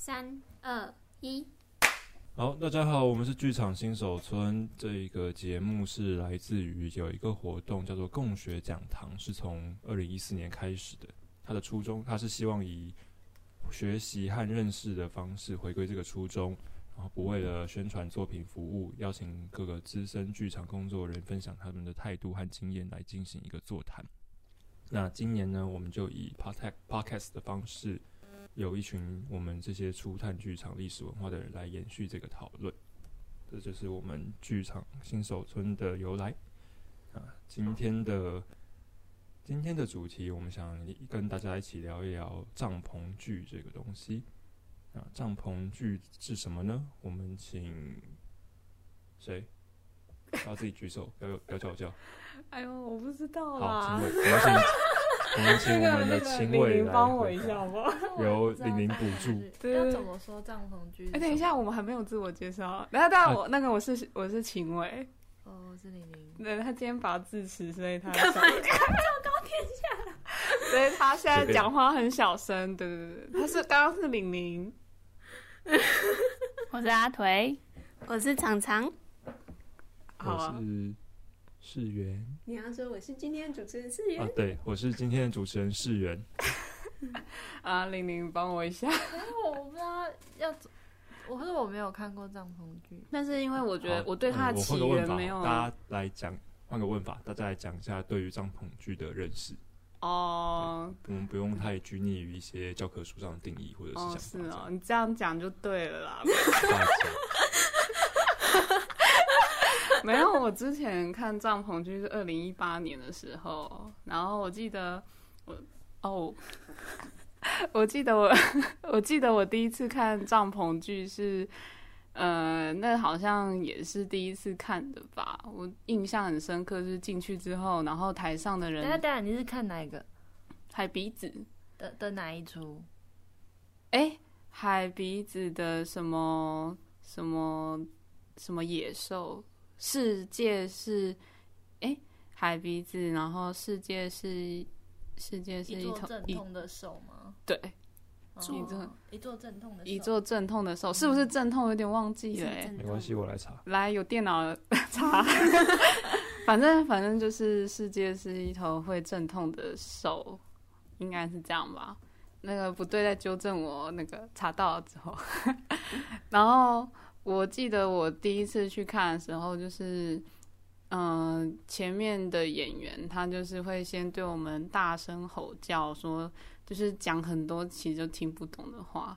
三二一，好，大家好，我们是剧场新手村。这一个节目是来自于有一个活动叫做共学讲堂，是从二零一四年开始的。它的初衷，它是希望以学习和认识的方式回归这个初衷，然后不为了宣传作品服务，邀请各个资深剧场工作人分享他们的态度和经验来进行一个座谈。那今年呢，我们就以 podcast 的方式。有一群我们这些初探剧场历史文化的人来延续这个讨论，这就是我们剧场新手村的由来啊。今天的今天的主题，我们想跟大家一起聊一聊帐篷剧这个东西啊。帐篷剧是什么呢？我们请谁？要自己举手，不要不要叫我叫。哎呦，我不知道啊。好，请问。我们请我们的秦伟来帮我一下好不好？由玲玲补助。要怎么说帐篷居？哎，等一下，我们还没有自我介绍。等下，等下，我那个我是我是秦伟。哦，我是玲玲。对，他今天拔智齿，所以他。所以他现在讲话很小声。对对对，他是刚刚是玲玲。我是阿腿，我是常常。好啊。世源，你要说我是今天的主持人世源啊？对，我是今天的主持人世源。啊，玲玲帮我一下。我不知道要，我说我没有看过帐篷剧，但是因为我觉得我对他的起源没有。嗯、大家来讲，换个问法，大家来讲一下对于帐篷剧的认识。哦，我们不用太拘泥于一些教科书上的定义或者是想法。哦，是哦，你这样讲就对了啦。没有，我之前看帐篷剧是二零一八年的时候，然后我记得我哦，我记得我 我记得我第一次看帐篷剧是，呃，那好像也是第一次看的吧，我印象很深刻，是进去之后，然后台上的人，等下等下，你是看哪一个？海鼻子的的哪一出？哎，海鼻子的什么什么什么野兽？世界是，哎、欸，海鼻子，然后世界是，世界是一座阵痛的手吗？对，哦、一座一座阵痛的手，一座阵痛的手，是不是阵痛？有点忘记了、欸，没关系，我来查。来，有电脑查，反正反正就是世界是一头会阵痛的手，应该是这样吧？那个不对，再纠正我。那个查到了之后，然后。我记得我第一次去看的时候，就是，嗯、前面的演员他就是会先对我们大声吼叫，说就是讲很多其实就听不懂的话，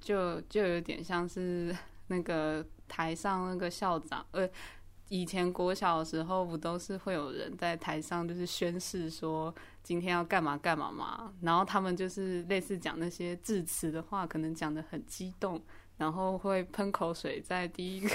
就就有点像是 那个台上那个校长，呃，以前国小的时候不都是会有人在台上就是宣誓说今天要干嘛干嘛嘛，然后他们就是类似讲那些致辞的话，可能讲得很激动。然后会喷口水在第一个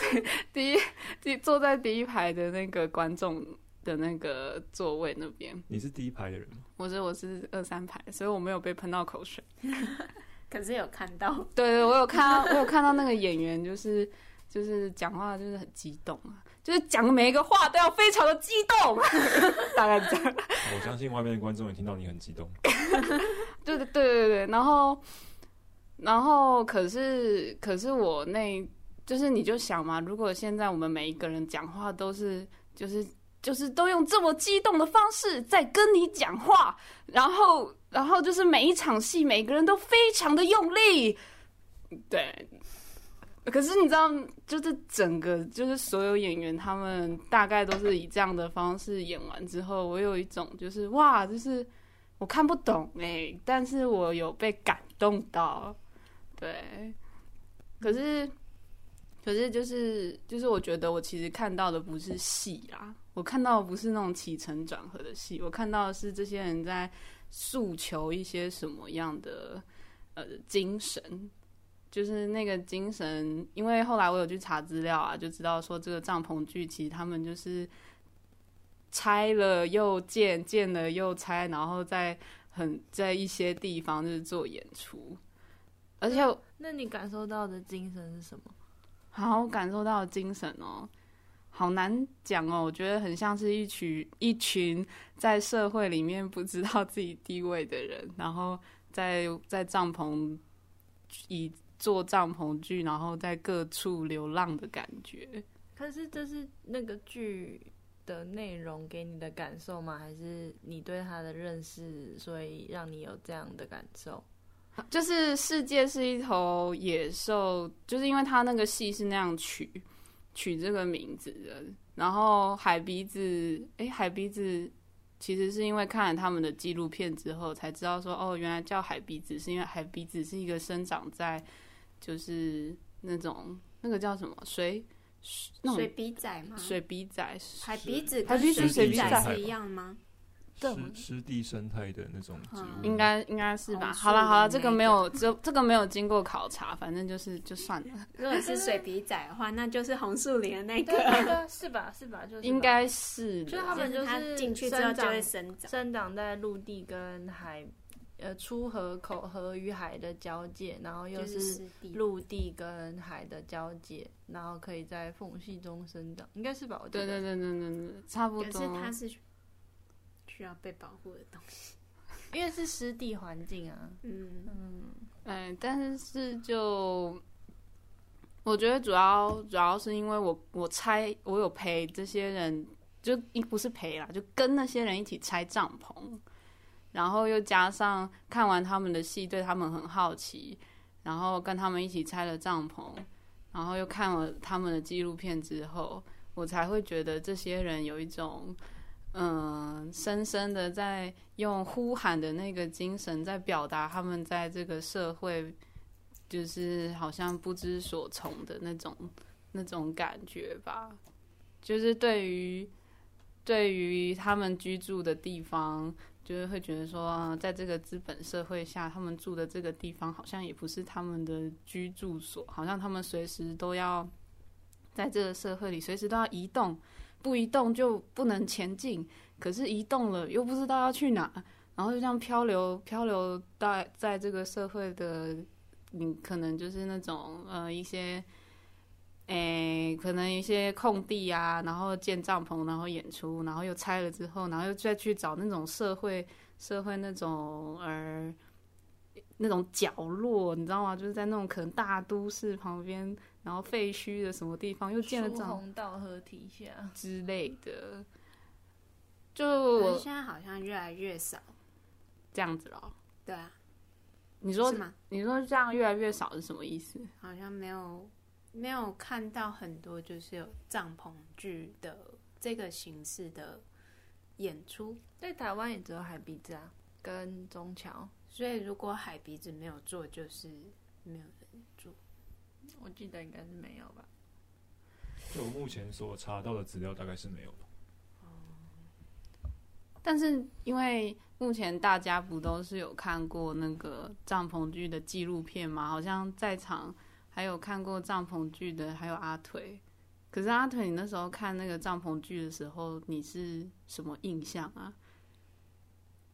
第一第坐在第一排的那个观众的那个座位那边。你是第一排的人吗？我是我是二三排，所以我没有被喷到口水。可是有看到，对 对，我有看到，我有看到那个演员就是就是讲话就是很激动啊，就是讲每一个话都要非常的激动，大概这样。我相信外面的观众也听到你很激动。对对对对对，然后。然后，可是，可是我那，就是你就想嘛，如果现在我们每一个人讲话都是，就是，就是都用这么激动的方式在跟你讲话，然后，然后就是每一场戏，每个人都非常的用力，对。可是你知道，就是整个，就是所有演员他们大概都是以这样的方式演完之后，我有一种就是哇，就是我看不懂哎，但是我有被感动到。对，可是，可是就是就是，我觉得我其实看到的不是戏啦，我看到的不是那种起承转合的戏，我看到的是这些人在诉求一些什么样的呃精神，就是那个精神。因为后来我有去查资料啊，就知道说这个帐篷剧其实他们就是拆了又建，建了又拆，然后在很在一些地方就是做演出。而且，那你感受到的精神是什么？好，我感受到的精神哦，好难讲哦。我觉得很像是一群一群在社会里面不知道自己地位的人，然后在在帐篷以做帐篷剧，然后在各处流浪的感觉。可是这是那个剧的内容给你的感受吗？还是你对他的认识，所以让你有这样的感受？就是世界是一头野兽，就是因为他那个戏是那样取取这个名字的。然后海鼻子，哎，海鼻子其实是因为看了他们的纪录片之后才知道说，哦，原来叫海鼻子是因为海鼻子是一个生长在就是那种那个叫什么水。水笔仔吗？水笔仔，海鼻子跟水笔仔是一样吗？湿湿地生态的那种植物，应该应该是吧。好了好了，这个没有这这个没有经过考察，反正就是就算了。如果是水笔仔的话，那就是红树林的那个，是吧？是吧？就是应该是，就他们就是进去之后就会生长，生长在陆地跟海。呃，出河口河与海的交界，然后又是陆地跟海的交界，然后可以在缝隙中生长，应该是吧？对对对对对对，差不多。可是它是需要被保护的东西，因为是湿地环境啊。嗯嗯，哎，但是就我觉得主要主要是因为我我拆我有陪这些人，就不是陪啦，就跟那些人一起拆帐篷。然后又加上看完他们的戏，对他们很好奇，然后跟他们一起拆了帐篷，然后又看了他们的纪录片之后，我才会觉得这些人有一种，嗯，深深的在用呼喊的那个精神，在表达他们在这个社会，就是好像不知所从的那种那种感觉吧，就是对于对于他们居住的地方。就是会觉得说，在这个资本社会下，他们住的这个地方好像也不是他们的居住所，好像他们随时都要在这个社会里，随时都要移动，不移动就不能前进。可是移动了又不知道要去哪，然后就这样漂流，漂流在在这个社会的，你可能就是那种呃一些。诶、可能一些空地啊，然后建帐篷，然后演出，然后又拆了之后，然后又再去找那种社会社会那种呃那种角落，你知道吗？就是在那种可能大都市旁边，然后废墟的什么地方又建了帐篷，红道合体下之类的。就我现在好像越来越少这样子了。对啊，你说你说这样越来越少是什么意思？好像没有。没有看到很多就是有帐篷剧的这个形式的演出，在台湾也只有海鼻子啊，跟中桥。所以如果海鼻子没有做，就是没有。我记得应该是没有吧？就我目前所查到的资料，大概是没有。但是因为目前大家不都是有看过那个帐篷剧的纪录片吗？好像在场。还有看过帐篷剧的，还有阿腿。可是阿腿，你那时候看那个帐篷剧的时候，你是什么印象啊？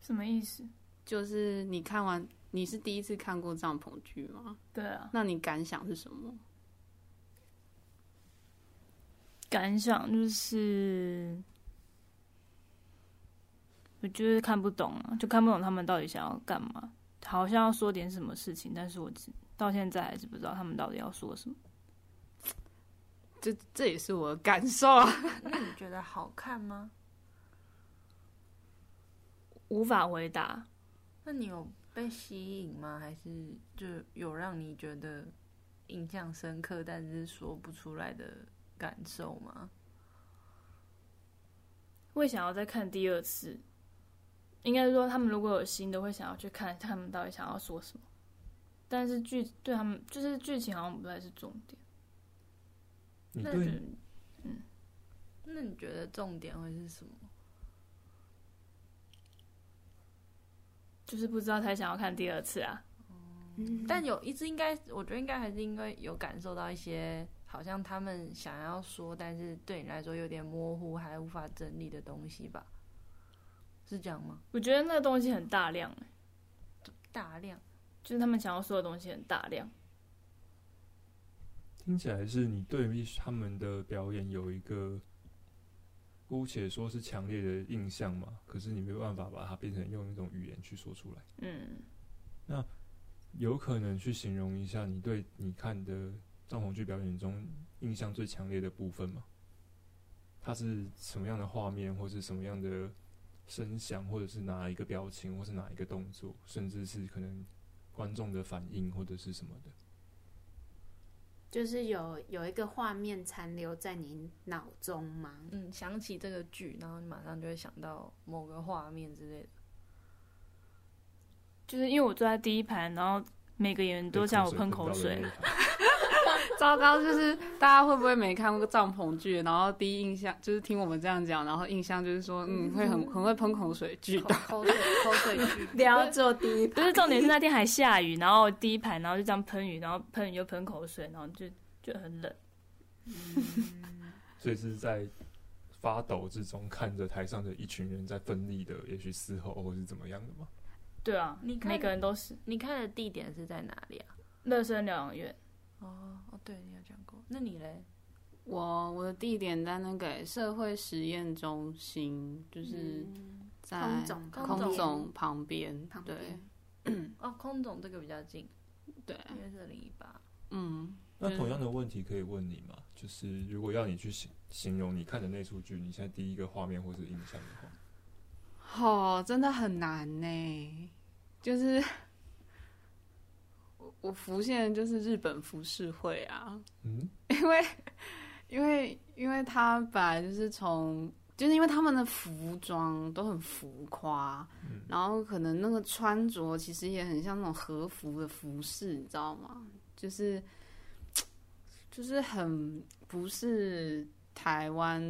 什么意思？就是你看完，你是第一次看过帐篷剧吗？对啊。那你感想是什么？感想就是，我就是看不懂啊，就看不懂他们到底想要干嘛。好像要说点什么事情，但是我只。到现在还是不知道他们到底要说什么，这这也是我的感受啊。那你觉得好看吗？无法回答。那你有被吸引吗？还是就有让你觉得印象深刻，但是说不出来的感受吗？会想要再看第二次？应该是说，他们如果有新的，会想要去看他们到底想要说什么。但是剧对他们就是剧情好像不太是重点。嗯，那你觉得重点会是什么？就是不知道才想要看第二次啊。嗯，但有一直应该，我觉得应该还是因为有感受到一些好像他们想要说，但是对你来说有点模糊，还无法整理的东西吧？是这样吗？我觉得那个东西很大量欸，大量。就是他们想要说的东西很大量，听起来是你对于他们的表演有一个姑且说是强烈的印象嘛？可是你没有办法把它变成用一种语言去说出来。嗯，那有可能去形容一下你对你看的帐篷剧表演中印象最强烈的部分吗？它是什么样的画面，或是什么样的声响，或者是哪一个表情，或是哪一个动作，甚至是可能观众的反应或者是什么的？就是有有一个画面残留在你脑中吗？嗯，想起这个剧，然后你马上就会想到某个画面之类的。就是因为我坐在第一排，然后每个演员都向我喷口水。糟糕，就是大家会不会没看过帐篷剧？然后第一印象就是听我们这样讲，然后印象就是说，嗯，会很很会喷口水剧的口水口水剧。不要坐第一排，不是重点是那天还下雨，然后第一排，然后就这样喷雨，然后喷雨又喷口水，然后就就很冷。所以是在发抖之中，看着台上的一群人在奋力的，也许嘶吼或是怎么样的吗？对啊，你看每个人都是。你看的地点是在哪里啊？乐生疗养院。哦哦，对，你有讲过。那你嘞？我我的地点在那个社会实验中心，就是在空总空总旁边。对，哦，空总这个比较近。对，因为是零一八。嗯，那同样的问题可以问你吗？就是如果要你去形形容你看的那出剧，你现在第一个画面或是印象的话，哦，真的很难呢。就是。我浮现的就是日本浮世绘啊，嗯，因为因为因为他本来就是从，就是因为他们的服装都很浮夸，嗯，然后可能那个穿着其实也很像那种和服的服饰，你知道吗？就是就是很不是台湾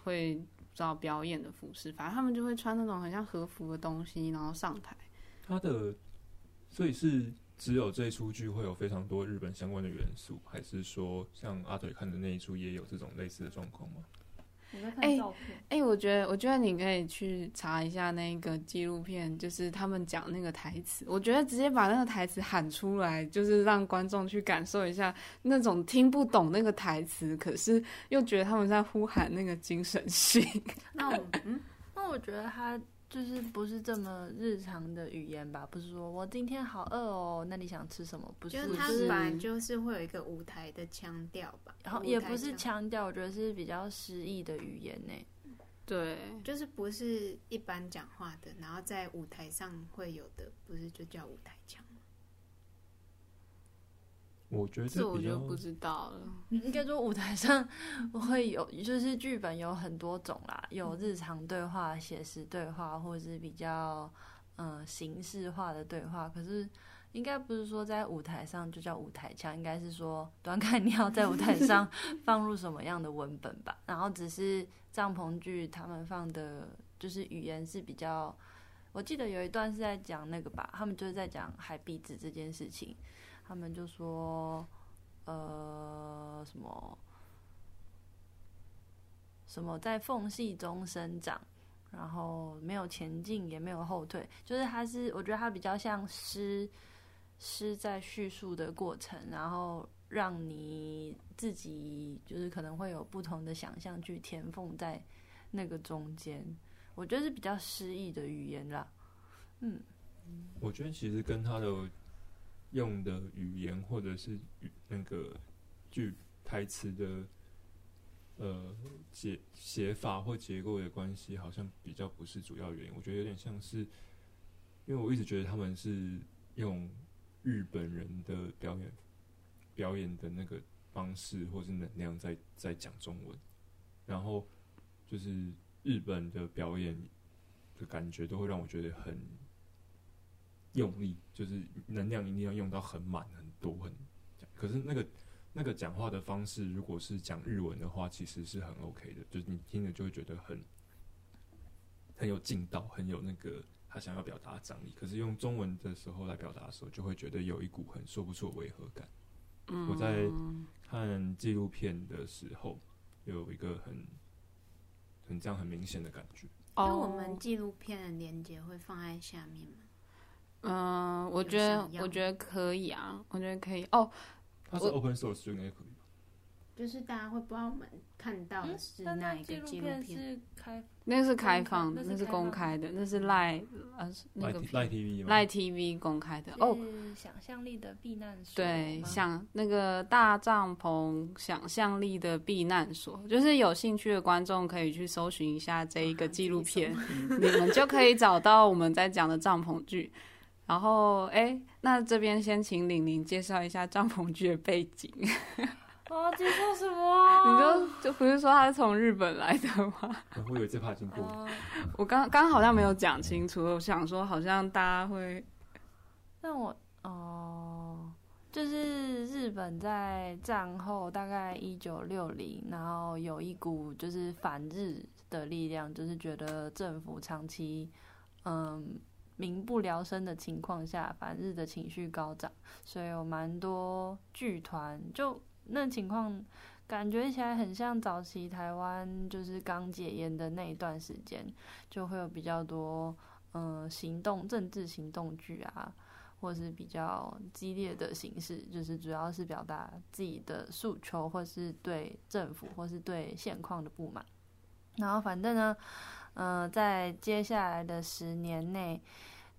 会不知道表演的服饰，反正他们就会穿那种很像和服的东西，然后上台。他的所以是。只有这一出剧会有非常多日本相关的元素，还是说像阿腿看的那一出也有这种类似的状况吗？哎哎、欸欸，我觉得我觉得你可以去查一下那个纪录片，就是他们讲那个台词。我觉得直接把那个台词喊出来，就是让观众去感受一下那种听不懂那个台词，可是又觉得他们在呼喊那个精神性。那我嗯，那我觉得他。就是不是这么日常的语言吧？不是说我今天好饿哦，那你想吃什么？不是，就是他本来就是会有一个舞台的腔调吧，然后也不是腔调，我觉得是比较诗意的语言呢。对，就是不是一般讲话的，然后在舞台上会有的，不是就叫舞台腔。我觉得这我就不知道了。应该说舞台上会有，就是剧本有很多种啦，有日常对话、写实对话，或者是比较嗯形式化的对话。可是应该不是说在舞台上就叫舞台腔，应该是说端看你要在舞台上 放入什么样的文本吧。然后只是帐篷剧他们放的，就是语言是比较，我记得有一段是在讲那个吧，他们就是在讲海鼻子这件事情。他们就说，呃，什么什么在缝隙中生长，然后没有前进也没有后退，就是他是我觉得他比较像诗诗在叙述的过程，然后让你自己就是可能会有不同的想象去填缝在那个中间，我觉得是比较诗意的语言啦。嗯，我觉得其实跟他的。用的语言或者是那个句台词的呃写写法或结构的关系，好像比较不是主要原因。我觉得有点像是，因为我一直觉得他们是用日本人的表演表演的那个方式或是能量在在讲中文，然后就是日本的表演的感觉都会让我觉得很。用力就是能量一定要用到很满很多很，可是那个那个讲话的方式，如果是讲日文的话，其实是很 OK 的，就是你听了就会觉得很很有劲道，很有那个他想要表达的张力。可是用中文的时候来表达的时候，就会觉得有一股很说不出的违和感。嗯，我在看纪录片的时候，有一个很很这样很明显的感觉。因为我们纪录片的连接会放在下面吗？嗯，我觉得我觉得可以啊，我觉得可以哦。它是 open source 就应该可以吧？就是大家会不知道我们看到的是那哪一个纪录片片？是开那是开放的，那是公开的，那是赖呃那个赖 TV 吗？赖 TV 公开的哦。是想象力的避难所。对，吗想那个大帐篷想象力的避难所，就是有兴趣的观众可以去搜寻一下这一个纪录片，你们就可以找到我们在讲的帐篷剧。然后，哎，那这边先请玲玲介绍一下帐篷剧的背景。哦，介绍什么？你就就不是说他是从日本来的吗？我以为这怕经过。哦我刚刚好像没有讲清楚，我想说好像大家会，那我哦，就是日本在战后大概一九六零，然后有一股就是反日的力量，就是觉得政府长期嗯民不聊生的情况下，反日的情绪高涨，所以有蛮多剧团就那情况。感觉起来很像早期台湾，就是刚解严的那一段时间，就会有比较多嗯、行动政治行动剧啊，或是比较激烈的形式，就是主要是表达自己的诉求，或是对政府或是对现况的不满。然后反正呢，呃，在接下来的十年内，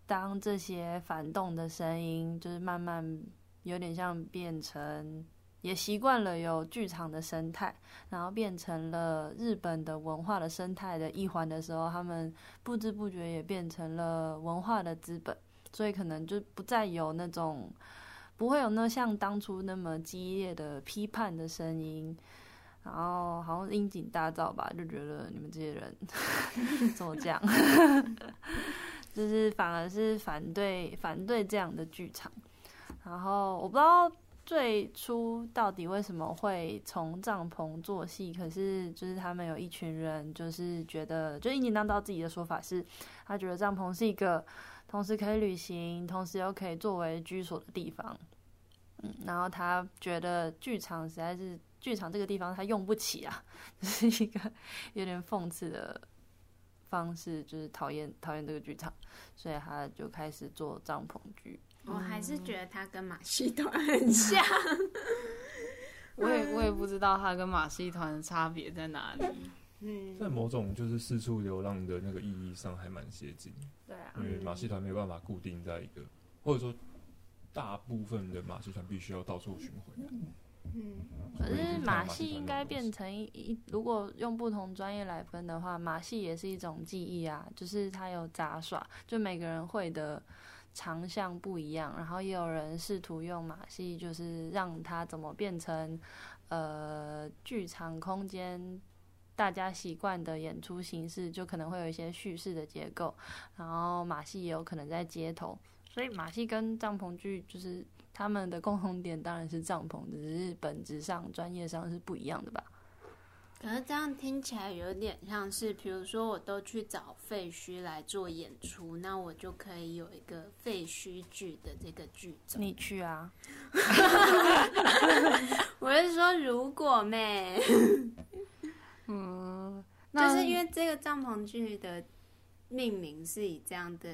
当这些反动的声音就是慢慢有点像变成。也习惯了有剧场的生态，然后变成了日本的文化的生态的一环的时候，他们不知不觉也变成了文化的资本，所以可能就不再有那种，不会有那像当初那么激烈的批判的声音，然后好像樱井大造吧，就觉得你们这些人 怎么这样，就是反而是反对反对这样的剧场，然后我不知道。最初到底为什么会从帐篷做戏？可是就是他们有一群人，就是觉得，就樱井大造自己的说法是，他觉得帐篷是一个同时可以旅行，同时又可以作为居所的地方。嗯，然后他觉得剧场实在是剧场这个地方他用不起啊，就是一个有点讽刺的方式，就是讨厌讨厌这个剧场，所以他就开始做帐篷剧。我还是觉得他跟马戏团很像，我也我也不知道他跟马戏团的差别在哪里。嗯，在某种就是四处流浪的那个意义上，还蛮接近。对啊，因为马戏团没有办法固定在一个，或者说大部分的马戏团必须要到处巡回。嗯，可是马戏应该变成一一，如果用不同专业来分的话，马戏也是一种技艺啊，就是它有杂耍，就每个人会的。长项不一样，然后也有人试图用马戏，就是让它怎么变成呃剧场空间大家习惯的演出形式，就可能会有一些叙事的结构。然后马戏也有可能在街头，所以马戏跟帐篷剧就是他们的共同点当然是帐篷，只是本质上专业上是不一样的吧。可是这样听起来有点像是，比如说我都去找废墟来做演出，那我就可以有一个废墟剧的这个剧种。你去啊？我是说，如果咩？嗯，就是因为这个帐篷剧的命名是以这样的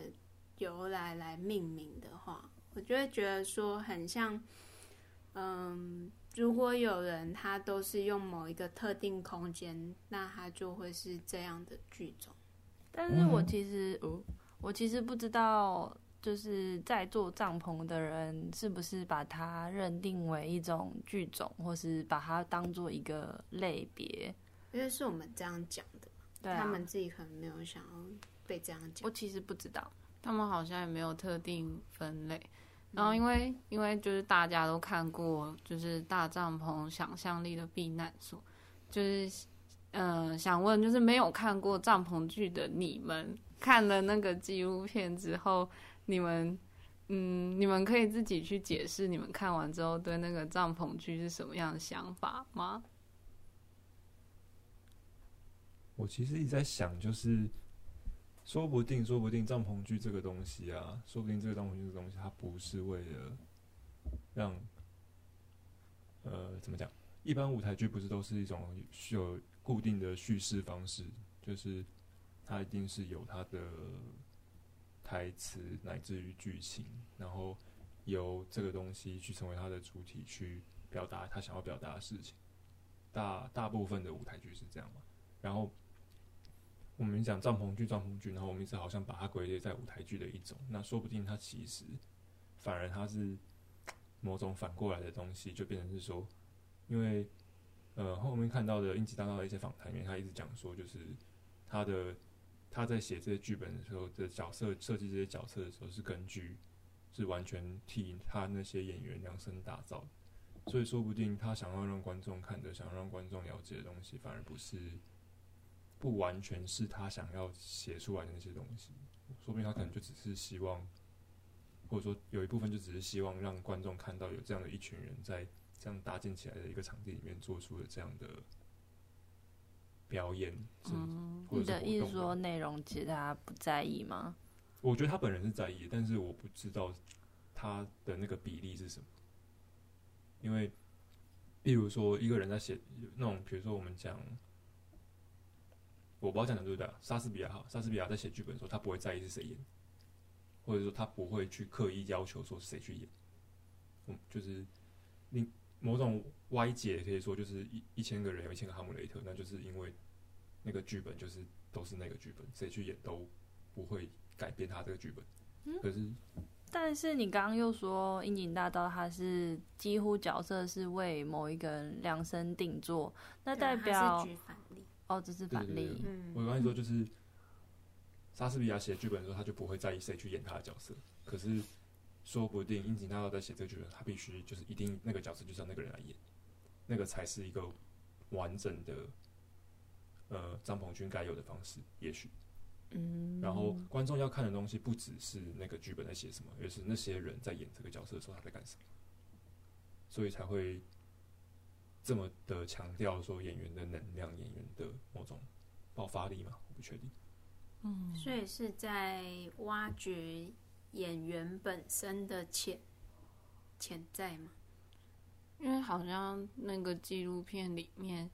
由来来命名的话，我就会觉得说很像，嗯。如果有人他都是用某一个特定空间，那他就会是这样的剧种。但是我其实，哦，我其实不知道，就是在做帐篷的人是不是把它认定为一种剧种，或是把它当做一个类别。因为是我们这样讲的，对啊，他们自己可能没有想要被这样讲。我其实不知道，他们好像也没有特定分类。然后，因为因为就是大家都看过，就是大帐篷想象力的避难所，就是嗯、呃，想问，就是没有看过帐篷剧的你们，看了那个纪录片之后，你们嗯，你们可以自己去解释，你们看完之后对那个帐篷剧是什么样的想法吗？我其实一直在想，就是。说不定，说不定帐篷剧这个东西啊，说不定这个帐篷剧这个东西，它不是为了让，呃，怎么讲？一般舞台剧不是都是一种有固定的叙事方式，就是它一定是有它的台词乃至于剧情，然后由这个东西去成为它的主体，去表达他想要表达的事情。大大部分的舞台剧是这样嘛。然后我们讲帐篷剧，帐篷剧，然后我们一直好像把它归类在舞台剧的一种，那说不定它其实反而它是某种反过来的东西，就变成是说，因为呃后面看到的应急大道的一些访谈里面，他一直讲说，就是他的他在写这些剧本的时候的角色设计这些角色的时候，是根据是完全替他那些演员量身打造的。所以说不定他想要让观众看的，想要让观众了解的东西，反而不是，不完全是他想要写出来的那些东西。说不定他可能就只是希望，或者说有一部分就只是希望让观众看到有这样的一群人在这样搭建起来的一个场地里面做出了这样的表演。嗯，你的意思说内容其实他不在意吗？我觉得他本人是在意，但是我不知道他的那个比例是什么。因为，比如说一个人在写那种，比如说我们讲，我不知道讲的对不对啊？莎士比亚哈，莎士比亚在写剧本的时候，他不会在意是谁演，或者说他不会去刻意要求说是谁去演。嗯，就是你某种歪解可以说，就是一一千个人有一千个哈姆雷特，那就是因为那个剧本就是都是那个剧本，谁去演都不会改变他这个剧本。嗯，可是。但是你刚刚又说《樱井大道》他是几乎角色是为某一个人量身定做，那代表哦，这是反例。对对对，我刚才说就是莎士比亚写剧本的时候，他就不会在意谁去演他的角色。可是说不定樱井大道在写这个剧本，他必须就是一定那个角色就是要那个人来演，那个才是一个完整的呃张鹏军该有的方式，也许。嗯，然后观众要看的东西不只是那个剧本在写什么，而是那些人在演这个角色的时候他在干什么，所以才会这么的强调说演员的能量、演员的某种爆发力嘛？我不确定。嗯，所以是在挖掘演员本身的潜潜在吗？因为好像那个纪录片里面，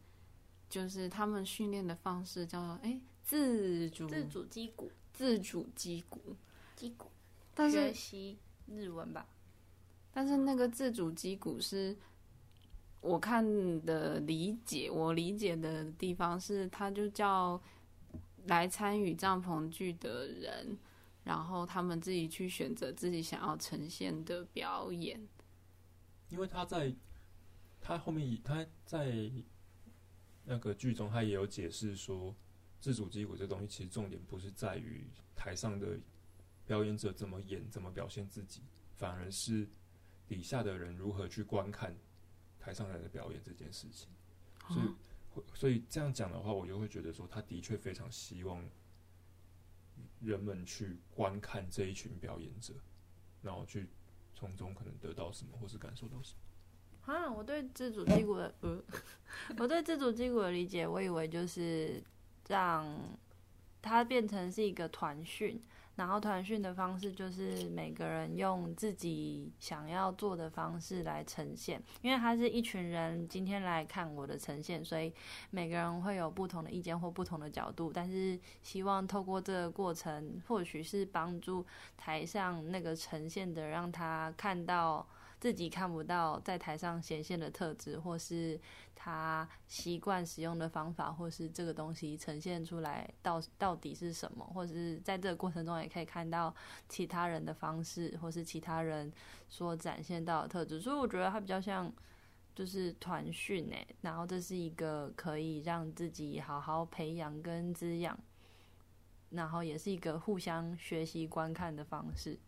就是他们训练的方式叫做哎。自主自主击鼓，自主击鼓，击鼓。但是学习日文吧。但是那个自主击鼓是，我看的理解，我理解的地方是，他就叫来参与帐篷剧的人，然后他们自己去选择自己想要呈现的表演。因为他在他后面，他在那个剧中，他也有解释说。自主击鼓这东西，其实重点不是在于台上的表演者怎么演、怎么表现自己，反而是底下的人如何去观看台上来的表演这件事情。所以，所以这样讲的话，我就会觉得说，他的确非常希望人们去观看这一群表演者，然后去从中可能得到什么，或是感受到什么。啊，我对自主击鼓的，呃，我对自主击鼓的理解，我以为就是。让它变成是一个团训，然后团训的方式就是每个人用自己想要做的方式来呈现，因为他是一群人今天来看我的呈现，所以每个人会有不同的意见或不同的角度，但是希望透过这个过程，或许是帮助台上那个呈现的，让他看到。自己看不到在台上显现的特质，或是他习惯使用的方法，或是这个东西呈现出来到到底是什么，或者是在这个过程中也可以看到其他人的方式，或是其他人所展现到的特质。所以我觉得它比较像就是团训诶，然后这是一个可以让自己好好培养跟滋养，然后也是一个互相学习观看的方式。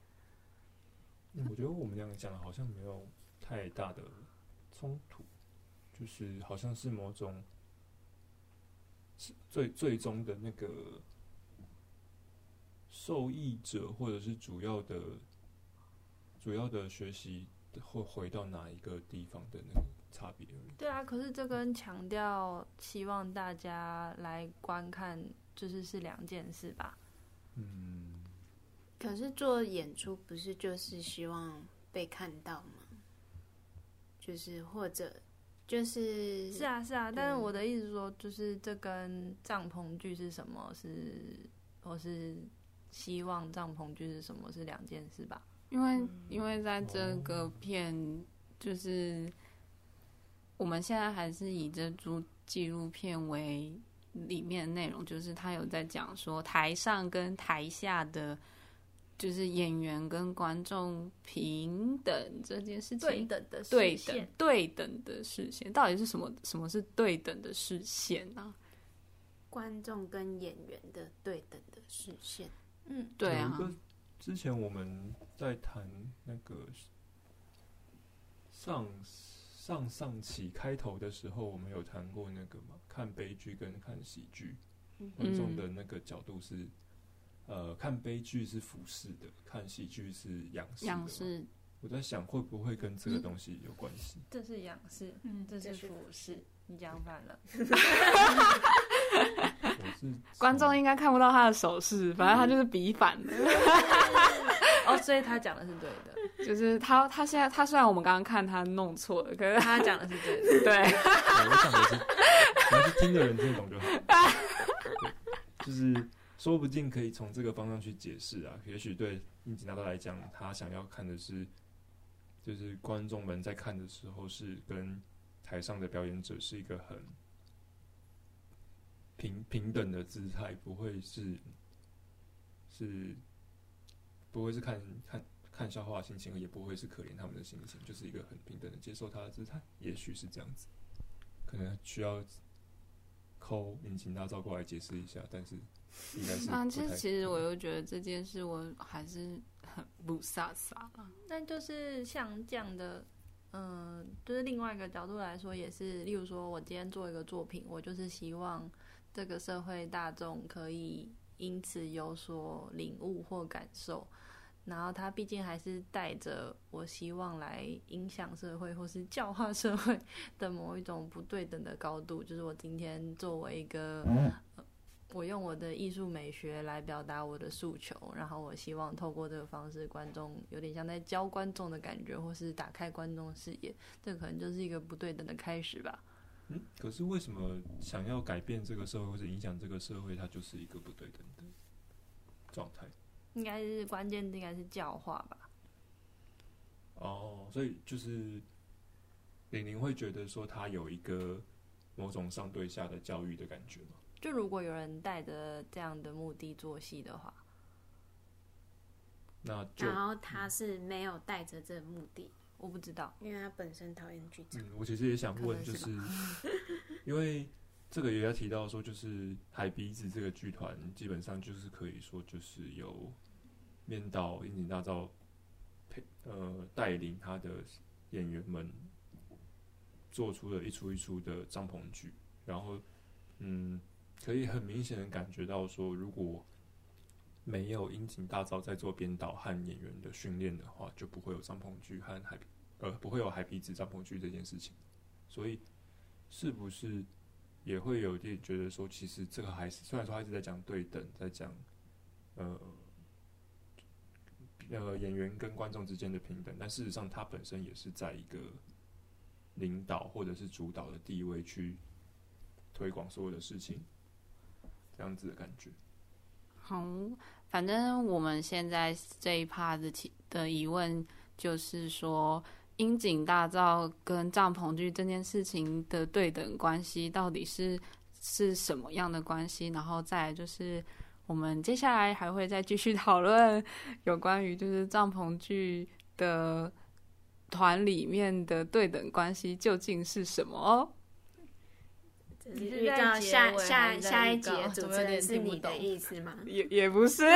我觉得我们两个讲的好像没有太大的冲突，就是好像是某种是最最终的那个受益者，或者是主要的主要的学习会回到哪一个地方的那个差别而已。对啊，可是这跟强调希望大家来观看，就是是两件事吧？嗯。可是做演出不是就是希望被看到吗？就是或者就是是啊是啊，但是我的意思说，就是这跟帐篷剧是什么是，或是希望帐篷剧是什么是两件事吧？因为因为在这个片就是我们现在还是以这部纪录片为里面的内容，就是他有在讲说台上跟台下的，就是演员跟观众平等这件事情，对等的视线对等的视线，到底是什么？什么是对等的视线呢？观众跟演员的对等的视线，嗯，对啊。之前我们在谈那个上上上期开头的时候，我们有谈过那个嘛，看悲剧跟看喜剧，观众的那个角度是，嗯、呃，看悲剧是俯视的，看喜剧是仰视。仰视。我在想会不会跟这个东西有关系？这是仰视，嗯，这是俯视，你讲反了。观众应该看不到他的手势，反正他就是比反的。哦，所以他讲的是对的，就是他他现在他虽然我们刚刚看他弄错了，可是他讲的是对的。对，我讲的是，只要是听的人听懂就好。就是说不定可以从这个方向去解释啊。也许对应景大道来讲，他想要看的是，就是观众们在看的时候是跟台上的表演者是一个很。平平等的姿态不会是是不会是看看看笑话的心情，也不会是可怜他们的心情，就是一个很平等的接受他的姿态。也许是这样子，可能需要抠引擎大招过来解释一下，但是应该是啊。其实其实我又觉得这件事我还是很不飒飒啊。但就是像这样的，嗯、呃，就是另外一个角度来说，也是例如说我今天做一个作品，我就是希望。这个社会大众可以因此有所领悟或感受，然后他毕竟还是带着我希望来影响社会或是教化社会的某一种不对等的高度。就是我今天作为一个，我用我的艺术美学来表达我的诉求，然后我希望透过这个方式，观众有点像在教观众的感觉，或是打开观众视野，这可能就是一个不对等的开始吧。嗯，可是为什么想要改变这个社会或者影响这个社会，它就是一个不对等的状态？应该是关键，应该是教化吧。哦，所以就是玲玲会觉得说，他有一个某种上对下的教育的感觉吗？就如果有人带着这样的目的做戏的话，那就然后他是没有带着这个目的。我不知道，因为他本身讨厌剧场。嗯，我其实也想问，就是 因为这个也要提到说，就是海鼻子这个剧团基本上就是可以说就是由面导樱井大造配呃带领他的演员们做出了一出一出的帐篷剧，然后嗯，可以很明显的感觉到说，如果没有樱井大造在做编导和演员的训练的话，就不会有帐篷剧和海呃不会有海鼻子帐篷剧这件事情。所以，是不是也会有点觉得说，其实这个还是虽然说他一直在讲对等，在讲呃呃演员跟观众之间的平等，但事实上他本身也是在一个领导或者是主导的地位去推广所有的事情，这样子的感觉。好。反正我们现在这一趴的的疑问就是说，樱井大造跟帐篷剧这件事情的对等关系到底是是什么样的关系？然后再就是，我们接下来还会再继续讨论有关于就是帐篷剧的团里面的对等关系究竟是什么哦。你是在下下下一节主持人是你的意思吗？也 也不是。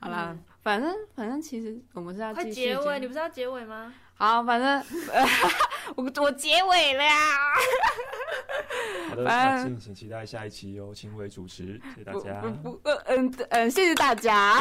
好啦，反正反正其实我们是要快结尾，你不是要结尾吗？好，反正 我我结尾了呀。好的，那敬请期待下一期由秦伟主持，谢谢大家。嗯嗯，谢谢大家。